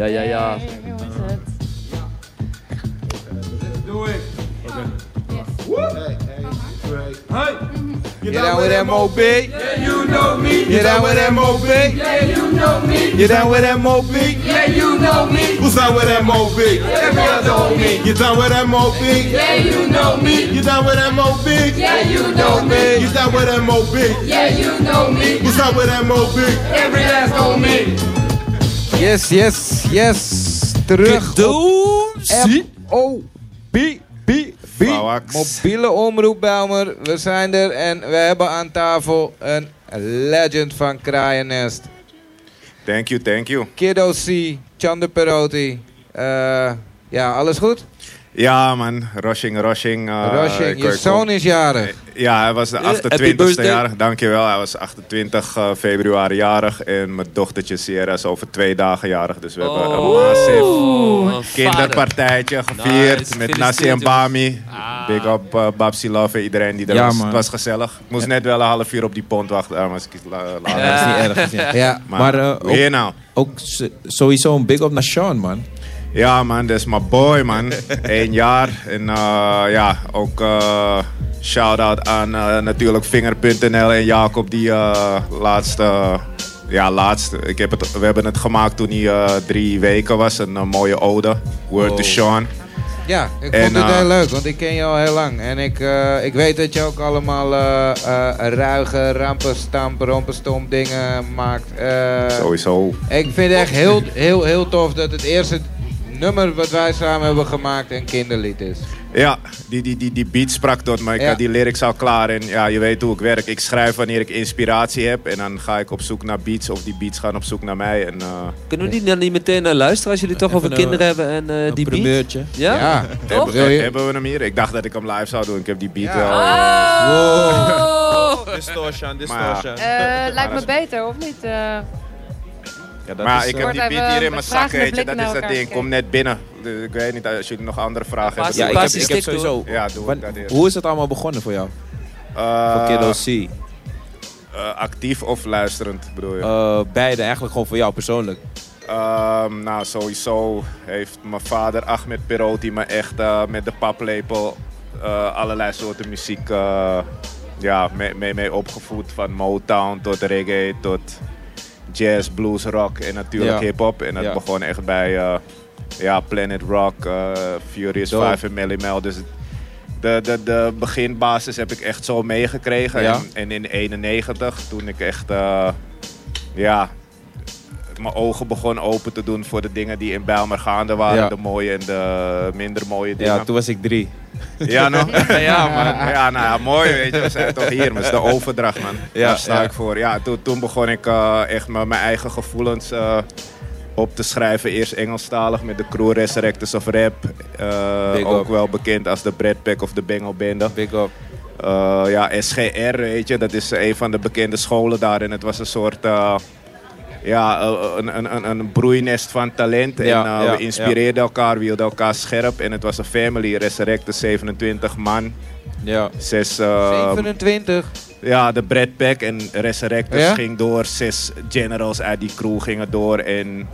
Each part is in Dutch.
Ja, ja, ja. Hey, hoe is het? Doe ik. You down with that MOB? Yeah, you know me. You down with that MOB? Yeah, you know me. You down with that MOB? Yeah, you know me. Who's down with that MOB? Every other homie. You down with that MOB? Yeah, you know me. You down with that MOB? Yeah, you know me. You down with that MOB? Yeah, you know me. Who's down with that MOB? Every last homie. Yes, yes, yes. Terug op. B, B. Mobiele omroep Belmer. We zijn er en we hebben aan tafel een legend van Kraaiennest. Thank you, thank you. Kiddo C, Chander Perotti. Eh, ja, alles goed? Ja man, Rushing, Rushing. eh, Rushing, je zoon is jarig. Ja, hij was de Eh, happy 28ste birthday. jarig. Dankjewel. Hij was 28 eh, februari jarig. En mijn dochtertje Sierra is over twee dagen jarig. Dus we hebben een Oh, kinderpartijtje gevierd. Nice, met Nasi en Bami. Ah. Big up uh, Babsi Love en iedereen die er Ja, was. man. Het was gezellig. Ik moest net wel een half uur op die pont wachten. Ik la- laat. Ja. Dat is niet erg. Ja. Ja, Maar, Maar, eh, hoe je nou? Ook sowieso een big up naar Sean, man. Ja man, dat is mijn boy man. Eén jaar. En eh, ja, ook eh shout-out aan eh, natuurlijk Vinger.nl en Jacob die eh, laatste... ja, laatste. Ik heb het, we hebben het gemaakt toen hij eh, drie weken was. Een mooie ode. Word to Oh. Sean. ja ik En, vond het heel leuk, want ik ken je al heel lang. En ik, eh, ik weet dat je ook allemaal ruige, rampen, stampen, rompenstomp dingen maakt. Eh, Sowieso. ik vind het echt heel, heel, heel tof dat het eerste nummer wat wij samen hebben gemaakt een kinderlied is. Ja, die, die, die, die beat sprak tot me. Ik Ja. had die lyrics al klaar. En ja, je weet hoe ik werk. Ik schrijf wanneer ik inspiratie heb. En dan ga ik op zoek naar beats. Of die beats gaan op zoek naar mij. En, eh, Kunnen we die dan niet meteen naar luisteren als jullie toch Even over een- kinderen hebben en eh, Een die beat? primeurtje. Ja? Ja, Toch? Wil je- hebben we hem hier? Ik dacht dat ik hem live zou doen. Ik heb die beat Ja. wel. Oh! Distortion, distortion. Eh, lijkt me beter, of niet? Eh, Ja, dat maar is, ik eh, heb die Wordt beat hier in mijn zak. Weet je, dat is dat ding. Kom net binnen. Dus ik weet niet als jullie nog andere vragen hebben. ja, ik heb, ik die heb stick sowieso... Ja, doe Wan- ik dat eerst. Hoe is het allemaal begonnen voor jou? Eh, voor Kiddo C? eh, actief of luisterend bedoel je? Eh, beide, eigenlijk gewoon voor jou persoonlijk. Ehm, nou, sowieso heeft mijn vader Ahmed Perotti me echt eh, met de paplepel eh, allerlei soorten muziek eh, ja, mee, mee, mee opgevoed. Van Motown tot reggae tot jazz, blues, rock en natuurlijk hip-hop. En dat begon echt bij eh, ja, Planet Rock, eh, Furious Dope. 5 en Melly Mel. Dus de, de, de beginbasis heb ik echt zo meegekregen. En, en in 91, toen ik echt eh, ja, mijn ogen begon open te doen voor de dingen die in Bijlmer gaande waren. Ja. De mooie en de minder mooie dingen. Ja, toen was ik drie. Ja, nog? ja, man. Ja, nou ja, mooi, weet je. We zijn toch hier, maar het is de overdracht, man. Ja, Daar sta ja. ik voor. Ja, toen, toen begon ik eh, echt met mijn eigen gevoelens eh, op te schrijven. Eerst Engelstalig met de crew Resurrectors of Rap. Eh, Big ook up. wel bekend als de Brad Pack of de Bengal Bende. Big up. Eh, ja, SGR, weet je, dat is een van de bekende scholen daar. En het was een soort, eh, ja, eh, een, een, een, een broeinest van talent. En eh, ja, we inspireerden elkaar, we hielden elkaar scherp. En het was een family, Resurrector, 27 man. Ja. Zes, eh, 27. ja, de Brad Pack en Resurrectors ging door. Zes generals uit die crew gingen door. En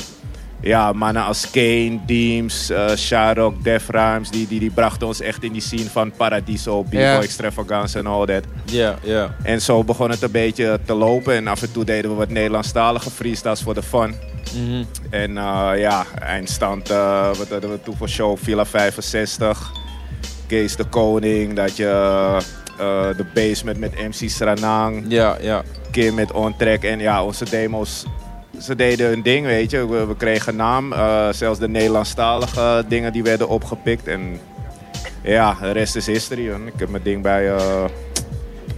ja, mannen als Kane, Deems, eh Sharok, Def Rhymes, die, die, die brachten ons echt in die scene van Paradiso, B-Boy Ja. Extravaganza en all that. Ja, ja. En zo begon het een beetje te lopen. En af en toe deden we wat Nederlandstalige freestyles voor de fun. Mhm. En eh, ja, eindstand, eh, wat hadden we toen voor show? Villa 65, Kees de Koning, dat je de basement met MC Sranang, Ja, ja. Kim met On Track. En ja, onze demo's, ze deden hun ding, weet je. We, we kregen naam, eh, zelfs de Nederlandstalige dingen die werden opgepikt. En ja, de rest is history. hoor. Ik heb mijn ding bij eh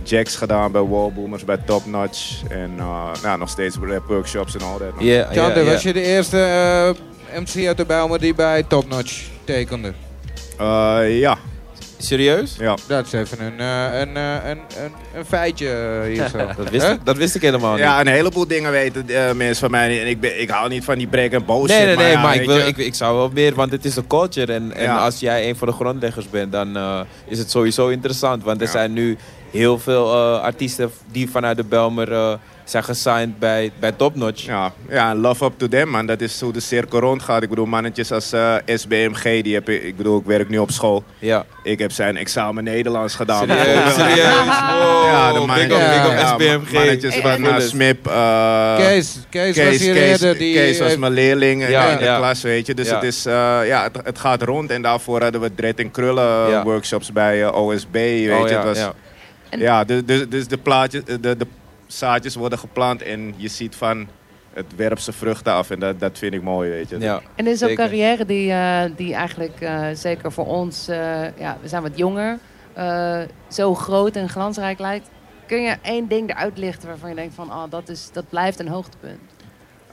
Jax gedaan, bij Wallboomers, bij Top Notch. En eh, nou, nog steeds rap workshops en al dat. man. Ja, ja, Chander, ja. was je de eerste eh, MC uit de Bijlmer die bij Top Notch tekende? Eh, ja, Serieus? ja. Dat is even een, eh, een, eh, een, een, een feitje eh, hier zo. Dat wist, ik, dat wist ik helemaal niet. Ja, een heleboel dingen weten mensen van mij. En ik, ben, ik hou niet van die break en bullshit. Nee, nee, nee, ja, maar ik, wil, je, ik, ik zou wel meer, want het is een culture. En, en Ja. als jij een van de grondleggers bent, dan eh, is het sowieso interessant. Want er Ja. zijn nu heel veel eh, artiesten die vanuit de Belmer eh, zijn gesigned bij, bij Top Notch. Ja, ja, love up to them, man. Dat is hoe de cirkel rondgaat. Ik bedoel, mannetjes als eh, SBMG, die heb ik, ik bedoel, ik werk nu op school. Ja. Ik heb zijn examen Nederlands gedaan. Serieus, serieus. Wow, Ja, de big mannetjes, up, big up ja, SBMG. mannetjes van uh, Smip. eh, Kees, Kees, was Kees, hier Kees, eerder. Die Kees was heeft- mijn leerling in- Ja, in de ja. klas, weet je. Dus Ja. het, is, eh, ja, het, het gaat rond. En daarvoor hadden we Dread en Krullen Ja. workshops bij eh, OSB, weet Oh, je. ja, het was, ja. En- ja, de- de- dus de, plaatjes, de, de zaadjes worden geplant en je ziet van... Het werpt zijn vruchten af en dat, dat vind ik mooi, weet je. Ja. En dit is ook carrière die, eh, die eigenlijk eh, zeker voor ons, eh, ja, we zijn wat jonger, eh, zo groot en glansrijk lijkt. Kun je één ding eruit lichten waarvan je denkt van, oh, dat, is, dat blijft een hoogtepunt?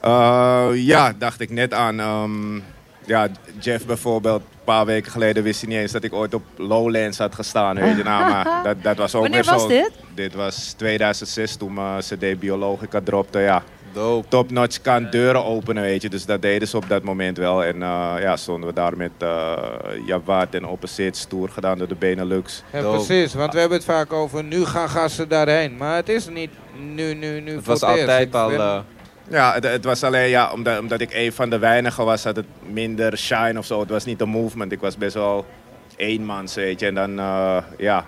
Eh, ja, dacht ik net aan. ehm, ja, Jeff bijvoorbeeld, een paar weken geleden wist hij niet eens dat ik ooit op Lowlands had gestaan. Weet je, nou, maar dat, dat was ook Wanneer weer was zo. dit? Dit was 2006 toen mijn CD Biologica dropte. Ja, Dope. Top Notch kan deuren openen, weet je. Dus dat deden ze op dat moment wel. En eh, ja, stonden we daar met uh, Jawad en Opposite stoer gedaan door de Benelux. Ja, precies, want we hebben het vaak over nu gaan gasten daarheen. Maar het is niet nu, nu, nu Het voor was altijd al... ben- eh, Ja, het, het was alleen ja, omdat, omdat ik een van de weinigen was, had het minder shine of zo. Het was niet een movement. Ik was best wel eenmans, weet je. En dan, eh, ja,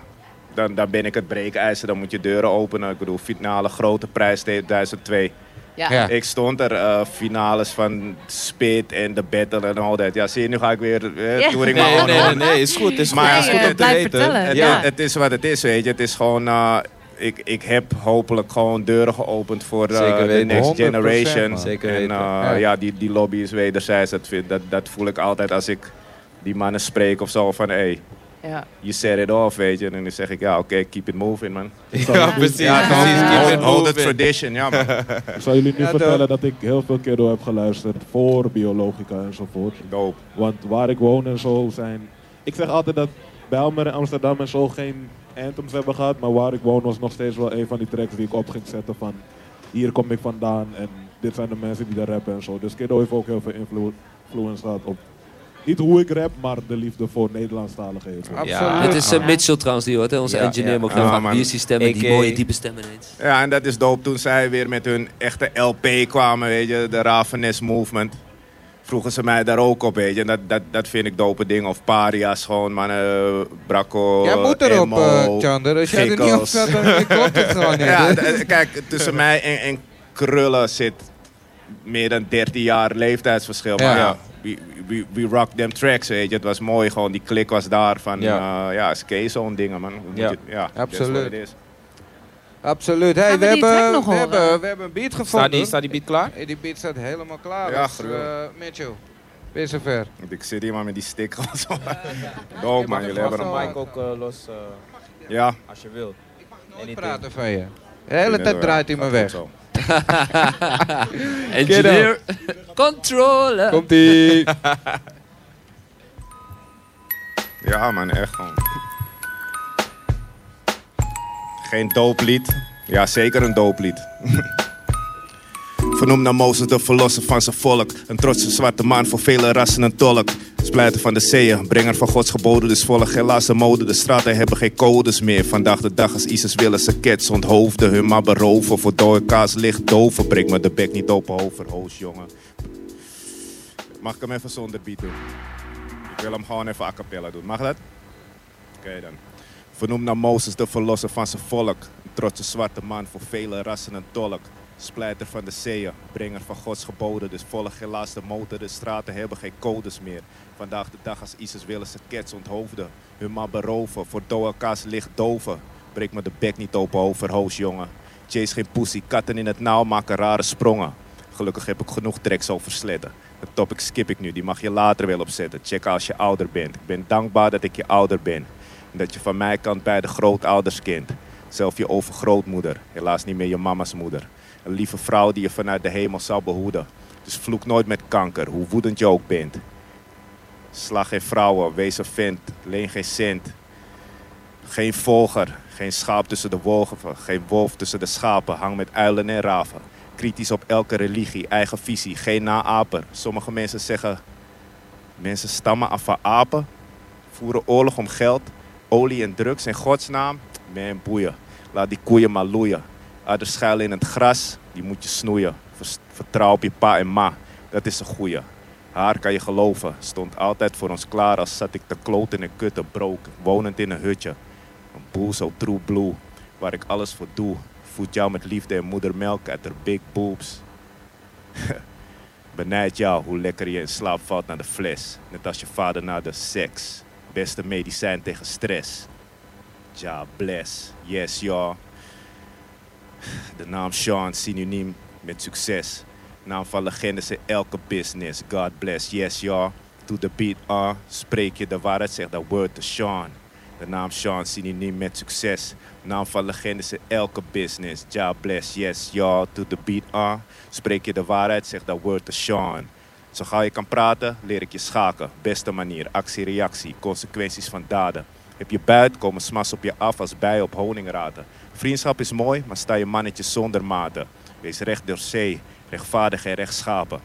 dan, dan ben ik het breekijzer. Dan moet je deuren openen. Ik bedoel, finale grote prijs 2002. Ja. Ja. Ik stond er, eh, finales van Spit en de Battle en al dat. Ja, zie je, nu ga ik weer uh, Ja. touring nee, maar nee, nee, nee, is goed. Is Maar is ja, goed eh, om te weten. vertellen. het, Ja. het is wat het is, weet je. Het is gewoon... ik, ik heb hopelijk gewoon deuren geopend voor eh, de next 100%, generation. Zeker en weten. eh, Ja. ja, die, die lobby is wederzijds. Dat, vind, dat, dat voel ik altijd als ik die mannen spreek of zo. Van, hey, Ja. you set it off, weet je. En dan zeg ik, ja, oké, keep it moving, man. Ja, precies. Ja, precies. toch? Keep it Hold, hold the tradition, ja, man. Ik zal jullie nu Ja, vertellen dat ik heel veel keer door heb geluisterd voor biologica enzovoort. Dope. Want waar ik woon en zo zijn... Ik zeg altijd dat Bijlmer en Amsterdam en zo geen anthems hebben gehad. Maar waar ik woon was nog steeds wel een van die tracks die ik op ging zetten van... Hier kom ik vandaan en dit zijn de mensen die daar rappen en zo. Dus Kiddo heeft ook heel veel invloed- influence gehad op... Niet hoe ik rap, maar de liefde voor Nederlandstalige. Absoluut. Het is eh, Mitchell trouwens die hoort, hè? onze Ja, engineer. ja. Maar Ja, is die stem met die mooie diepe stem ineens? Ja, en dat is dope toen zij weer met hun echte LP kwamen, weet je, de Ravenes Movement. Vroegen ze mij daar ook op, weet je. En dat, dat, dat vind ik dope dingen. Of Paria's gewoon, man. eh Braco, Jij moet erop, Emo, eh Chander. Als jij er niet op staat, dan klopt het gewoon niet. Ja, d- kijk, tussen mij en, en Krullen zit meer dan 13 jaar leeftijdsverschil. Maar Ja. we, we, we rock them tracks, weet je. Het was mooi, gewoon die klik was daar van, Ja. ja, ja skate zo'n dingen, man. Ja. ja Absoluut. Absoluut. Hey, we, hebben, nog we, hebben, we hebben een beat gevonden. Staat die, staat die beat klaar? Hey, die beat staat helemaal klaar. Ja, dus, eh, Mitchell, ben je zover? Ik zit hier maar met die stick Dope, man. mag Jullie hebben hem, zo- man. ook eh, los Ja. als je wilt. Nooit praten van je. De hele tijd draait hij me weg. Engineer, controle. Komt ie. Ja, man, echt gewoon. Geen dooplied. Ja, zeker een dooplied. Vernoemd naar Mozes, de verlosser van zijn volk. Een trotse zwarte man voor vele rassen een tolk. Splijter van de zeeën, brenger van Gods geboden. Dus volg helaas de mode. De straten hebben geen codes meer. Vandaag de dag als ISIS willen ze kets onthoofden. Hun maar beroven. Voor dode kaas ligt doven. Breek me de bek niet open over, hoos jongen. Mag ik hem even zonder beat doen? Ik wil hem gewoon even a cappella doen. Mag dat? Oké dan. Vernoemd naar Mozes, de verlosser van zijn volk. Een trotse zwarte man voor vele rassen een tolk. Splijter van de zeeën, brenger van Gods geboden. Dus volg helaas de motor, de straten hebben geen codes meer. Vandaag de dag als ISIS willen ze kets onthoofden. Hun maar beroven, voor doelkaas ligt doven. Breek me de bek niet open over, hoos jongen. Chase geen pussy, katten in het nauw maken rare sprongen. Gelukkig heb ik genoeg tracks over sledden. De topic skip ik nu, die mag je later wel opzetten. Check als je ouder bent. Ik ben dankbaar dat ik je ouder ben. Dat je van mijn kant bij de grootouders kent. Zelf je overgrootmoeder, helaas niet meer je mama's moeder. Een lieve vrouw die je vanuit de hemel zal behoeden. Dus vloek nooit met kanker, hoe woedend je ook bent. Slag geen vrouwen, wees een vent, leen geen cent. Geen volger, geen schaap tussen de wolven, geen wolf tussen de schapen, hang met uilen en raven. Kritisch op elke religie, eigen visie, geen naaper. Sommige mensen zeggen, mensen stammen af van apen, voeren oorlog om geld, olie en drugs in godsnaam. Man, boeien. Laat die koeien maar loeien. Ouders schuilen in het gras, die moet je snoeien. Vertrouw op je pa en ma, dat is een goeie. Haar kan je geloven, stond altijd voor ons klaar als zat ik te kloten en kutten brook, wonend in een hutje. Een boel zo true blue, waar ik alles voor doe. Voed jou met liefde en moedermelk uit haar big boobs. Benijd jou hoe lekker je in slaap valt naar de fles. Net als je vader naar de seks. Beste medicijn tegen stress. Ja, bless. Yes, ja. De naam Sean, synoniem met succes. Naam van legendes in elke business. God bless. Yes, ja. To the beat, ah. Spreek je de waarheid, zeg dat word to Sean. De naam Sean, synoniem met succes. Naam van legendes in elke business. Ja, bless. Yes, ja. To the beat, ah. Spreek je de waarheid, zeg dat word to Sean. Zo gauw je kan praten, leer ik je schaken. Beste manier, actie-reactie, consequenties van daden. Heb je buit, komen smas op je af als bijen op honingraten. Vriendschap is mooi, maar sta je mannetje zonder maten. Wees recht door zee, rechtvaardig en rechtschapen.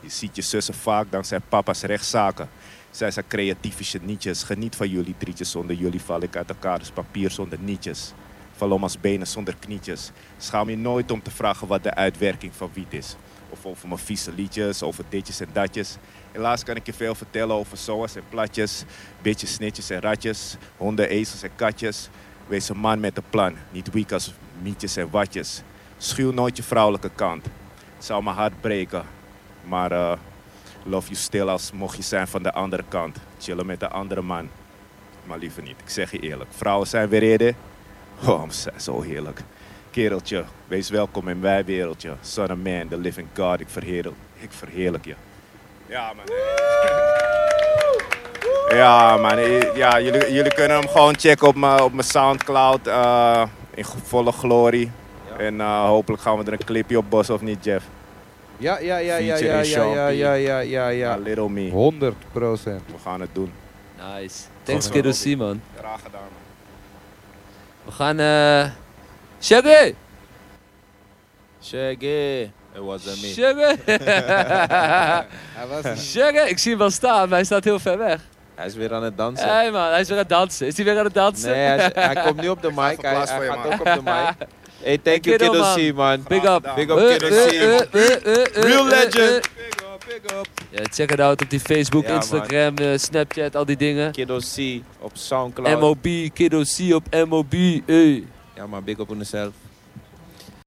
Je ziet je zussen vaak dankzij papa's rechtszaken. Zij zijn creatieve genietjes. Geniet van jullie drietjes. Zonder jullie val ik uit elkaar. Dus papier zonder nietjes. Val om als benen zonder knietjes. Schaam je nooit om te vragen wat de uitwerking van wiet is. Of over mijn vieze liedjes, over ditjes en datjes. Helaas kan ik je veel vertellen over zoas en platjes. Bitches, snitjes en ratjes. Honden, ezels en katjes. Wees een man met een plan. Niet weak als mietjes en watjes. Schuw nooit je vrouwelijke kant. Het zou mijn hart breken. Maar eh, love you stil als mocht je zijn van de andere kant. Chillen met de andere man. Maar liever niet. Ik zeg je eerlijk. Vrouwen zijn weer eerder. Oh, zo heerlijk. Kereltje, wees welkom in mijn wereldje. Son of man, the living God. Ik verheerlijk, ik verheerlijk je. Ja, man. Ja, man. eh, Ja, jullie, jullie kunnen hem gewoon checken op mijn op mijn Soundcloud. eh, in volle glorie. En eh, hopelijk gaan we er een clipje op bossen of niet, Jeff? Ja, ja, ja, ja, ja, ja, ja, ja, ja, ja, Ja, ja. Little Me. 100 procent. We gaan het doen. Nice. Thanks, C, man. Graag gedaan, man. We gaan... eh Shaggy! Shaggy. It wasn't me. Shaggy! Hij was Shaggy! Ik zie hem wel staan, maar hij staat heel ver weg. Hij is weer aan het dansen. Hey man, hij is weer aan het dansen. Is hij weer aan het dansen? Nee, hij, is- hij komt nu op de mic. Hij, hij je, gaat man. ook op de mic. Hey, thank you, Kiddo, man. C, man. Big up. Big up, Kiddo C. Real legend. eh. Ja, check it out op die Facebook, Ja. Instagram, eh, Snapchat, al die dingen. Kiddo C op Soundcloud. MOB, Kiddo C op MOB. Hey. Ja, maar big up on yourself.